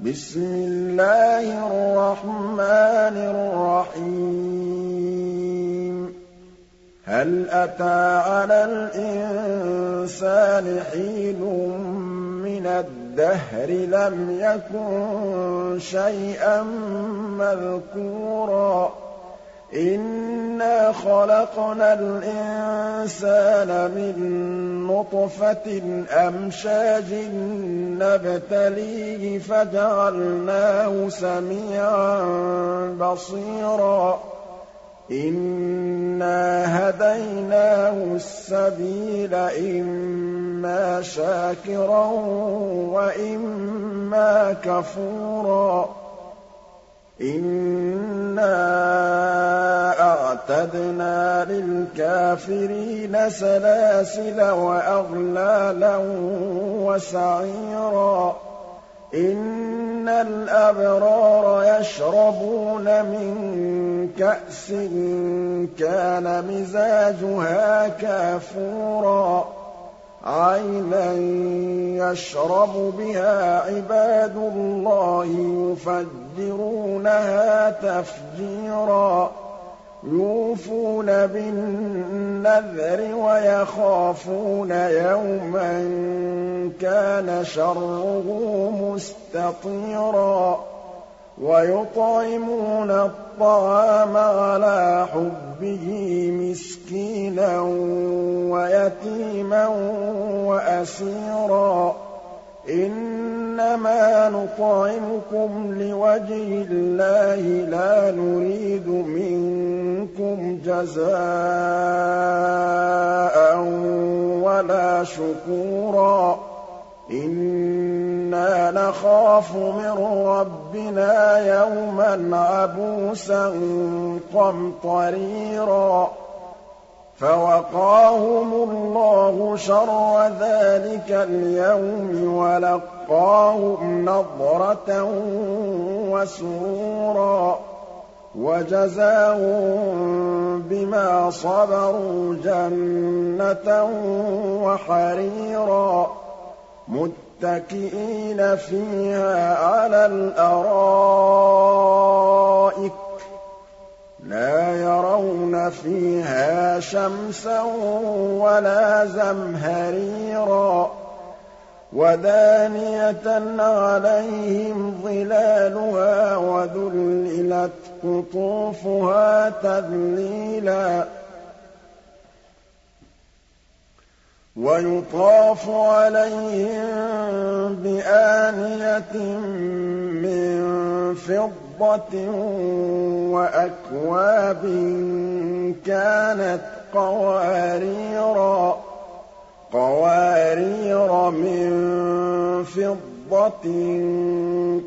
بِسْمِ اللَّهِ الرَّحْمَٰنِ الرَّحِيمِ. هَلْ أَتَىٰ عَلَى الْإِنسَانِ حِينٌ مِّنَ الدَّهْرِ لَمْ يَكُن شَيْئًا مَّذْكُورًا؟ إِنَّا خَلَقْنَا الْإِنسَانَ مِن نُّطْفَةٍ أَمْشَاجٍ نَّبْتَلِيهِ فَجَعَلْنَاهُ سَمِيعًا بَصِيرًا إِنَّا هَدَيْنَاهُ السَّبِيلَ إِمَّا شَاكِرًا وَإِمَّا كَفُورًا إِنَّا أَعْتَدْنَا لِلْكَافِرِينَ سَلَاسِلَ وَأَغْلَالًا وَسَعِيرًا إِنَّ الْأَبْرَارَ يَشْرَبُونَ مِن كَأْسٍ كَانَ مِزَاجُهَا كَافُورًا عَيْنًا يَشْرَبُ بِهَا عِبَادُ اللَّهِ يُفَجِّرُونَهَا تَفْجِيرًا يُوفُونَ بِالنَّذْرِ وَيَخَافُونَ يَوْمًا كَانَ شَرُّهُ مُسْتَطِيرًا وَيُطْعِمُونَ الطَّعَامَ عَلَىٰ حُبِّهِ مِسْكِينًا وَيَتِيمًا وَأَسِيرًا. إِنَّمَا نُطْعِمُكُمْ لِوَجْهِ اللَّهِ لَا نُرِيدُ مِنكُمْ جَزَاءً وَلَا شُكُورًا. إِنَّا نَخَافُ مِن رَّبِّنَا يَوْمًا عَبُوسًا قَمْطَرِيرًا فَوَقَاهُمُ اللَّهُ شَرَّ ذَٰلِكَ الْيَوْمِ وَلَقَّاهُمْ نَضْرَةً وَسُرُورًا وَجَزَاهُم بِمَا صَبَرُوا جَنَّةً وَحَرِيرًا مُّتَّكِئِينَ فِيهَا عَلَى الْأَرَائِكِ ۖ لَا يَرَوْنَ فِيهَا شَمْسًا وَلَا زَمْهَرِيرًا وَدَانِيَةً عَلَيْهِمْ ظِلَالُهَا وَذُلِّلَتْ قُطُوفُهَا تَذْلِيلًا. وَيُطَافُ عَلَيْهِم بِآنِيَةٍ مِّن فِضَّةٍ وَأَكْوَابٍ كَانَتْ قَوَارِيرَا قَوَارِيرَ مِن فِضَّةٍ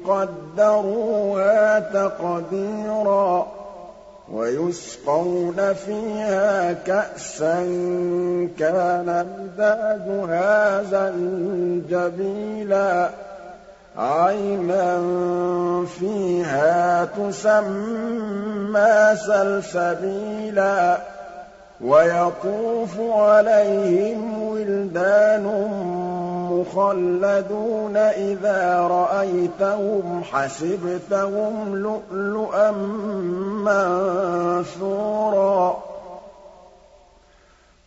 قَدَّرُوهَا تَقْدِيرًا. وَيُسْقَوْنَ فِيهَا كَأْسًا كَانَ مِزَاجُهَا زَنجَبِيلًا عَيْنًا فِيهَا تُسَمَّىٰ سَلْسَبِيلًا وَيَطُوفُ عَلَيْهِمْ وِلْدَانٌ مُّخَلَّدُونَ إِذَا رَأَيْتَهُمْ حَسِبْتَهُمْ لُؤْلُؤًا مَّنثُورًا.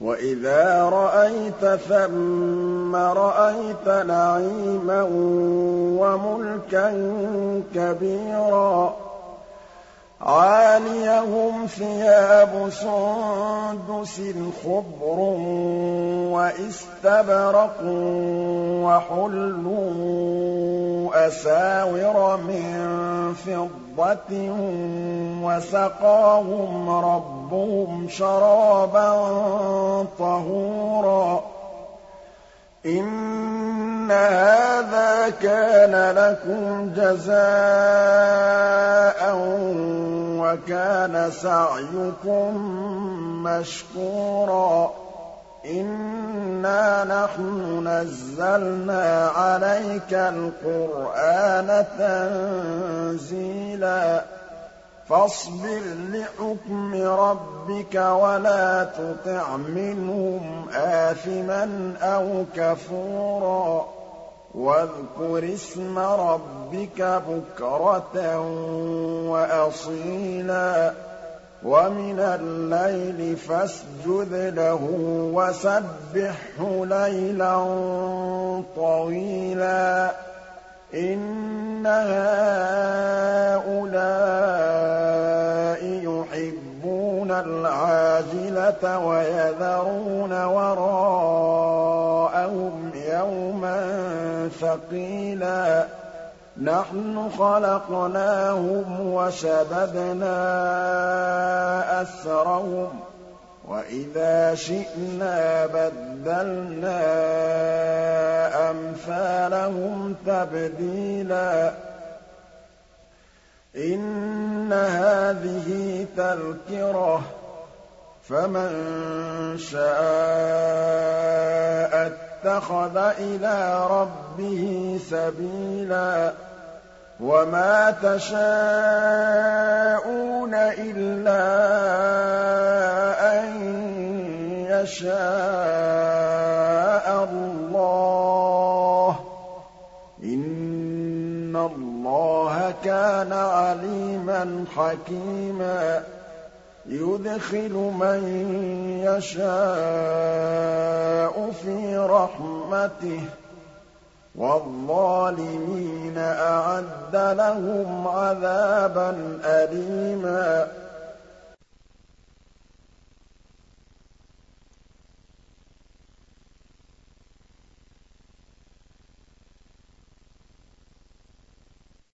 وَإِذَا رَأَيْتَ ثَمَّ رَأَيْتَ نَعِيمًا وَمُلْكًا كَبِيرًا. عَالِيَهُمْ ثِيَابُ سُندُسٍ خُضْرٌ وَإِسْتَبْرَقٌ وَحُلُّوا أَسَاوِرَ مِن فِضَّةٍ وَسَقَاهُمْ رَبُّهُمْ شَرَابًا طَهُورًا. إِنَّ هَٰذَا كَانَ لَكُمْ جَزَاءً وَكَانَ سَعْيُكُم مَّشْكُورًا. إِنَّا نَحْنُ نَزَّلْنَا عَلَيْكَ الْقُرْآنَ تَنزِيلًا. فَاصْبِرْ لِحُكْمِ رَبِّكَ وَلَا تُطِعْ مِنْهُمْ آثِمًا أَوْ كَفُورًا. وَاذْكُرِ اسْمَ رَبِّكَ بُكْرَةً وَأَصِيلًا وَمِنَ اللَّيْلِ فَاسْجُدْ لَهُ وَسَبِّحْهُ لَيْلًا طَوِيلًا إِنَّ هَٰؤُلَاءِ يُحِبُّونَ الْعَاجِلَةَ وَيَذَرُونَ وَرَاءَهُمْ ثَقِيلًا. نَحْنُ خَلَقْنَاهُمْ وَشَدَدْنَا أَسْرَهُمْ ۖ وَإِذَا شِئْنَا بَدَّلْنَا أَمْثَالَهُمْ تَبْدِيلًا. إِنَّ هَٰذِهِ تَذْكِرَةٌ ۖ فَمَن شَاءَ اتَّخَذَ إِلَىٰ رَبِّهِ سَبِيلًا وَمَا تَشَاءُونَ إِلَّا أَن يَشَاءَ اللَّهُ ۚ. إِنَّ اللَّهَ كَانَ عَلِيمًا حَكِيمًا. يُدْخِلُ مَن يَشَاءُ فِي رَحْمَتِهِ ۚ وَالظَّالِمِينَ أَعَدَّ لَهُمْ عَذَابًا أَلِيمًا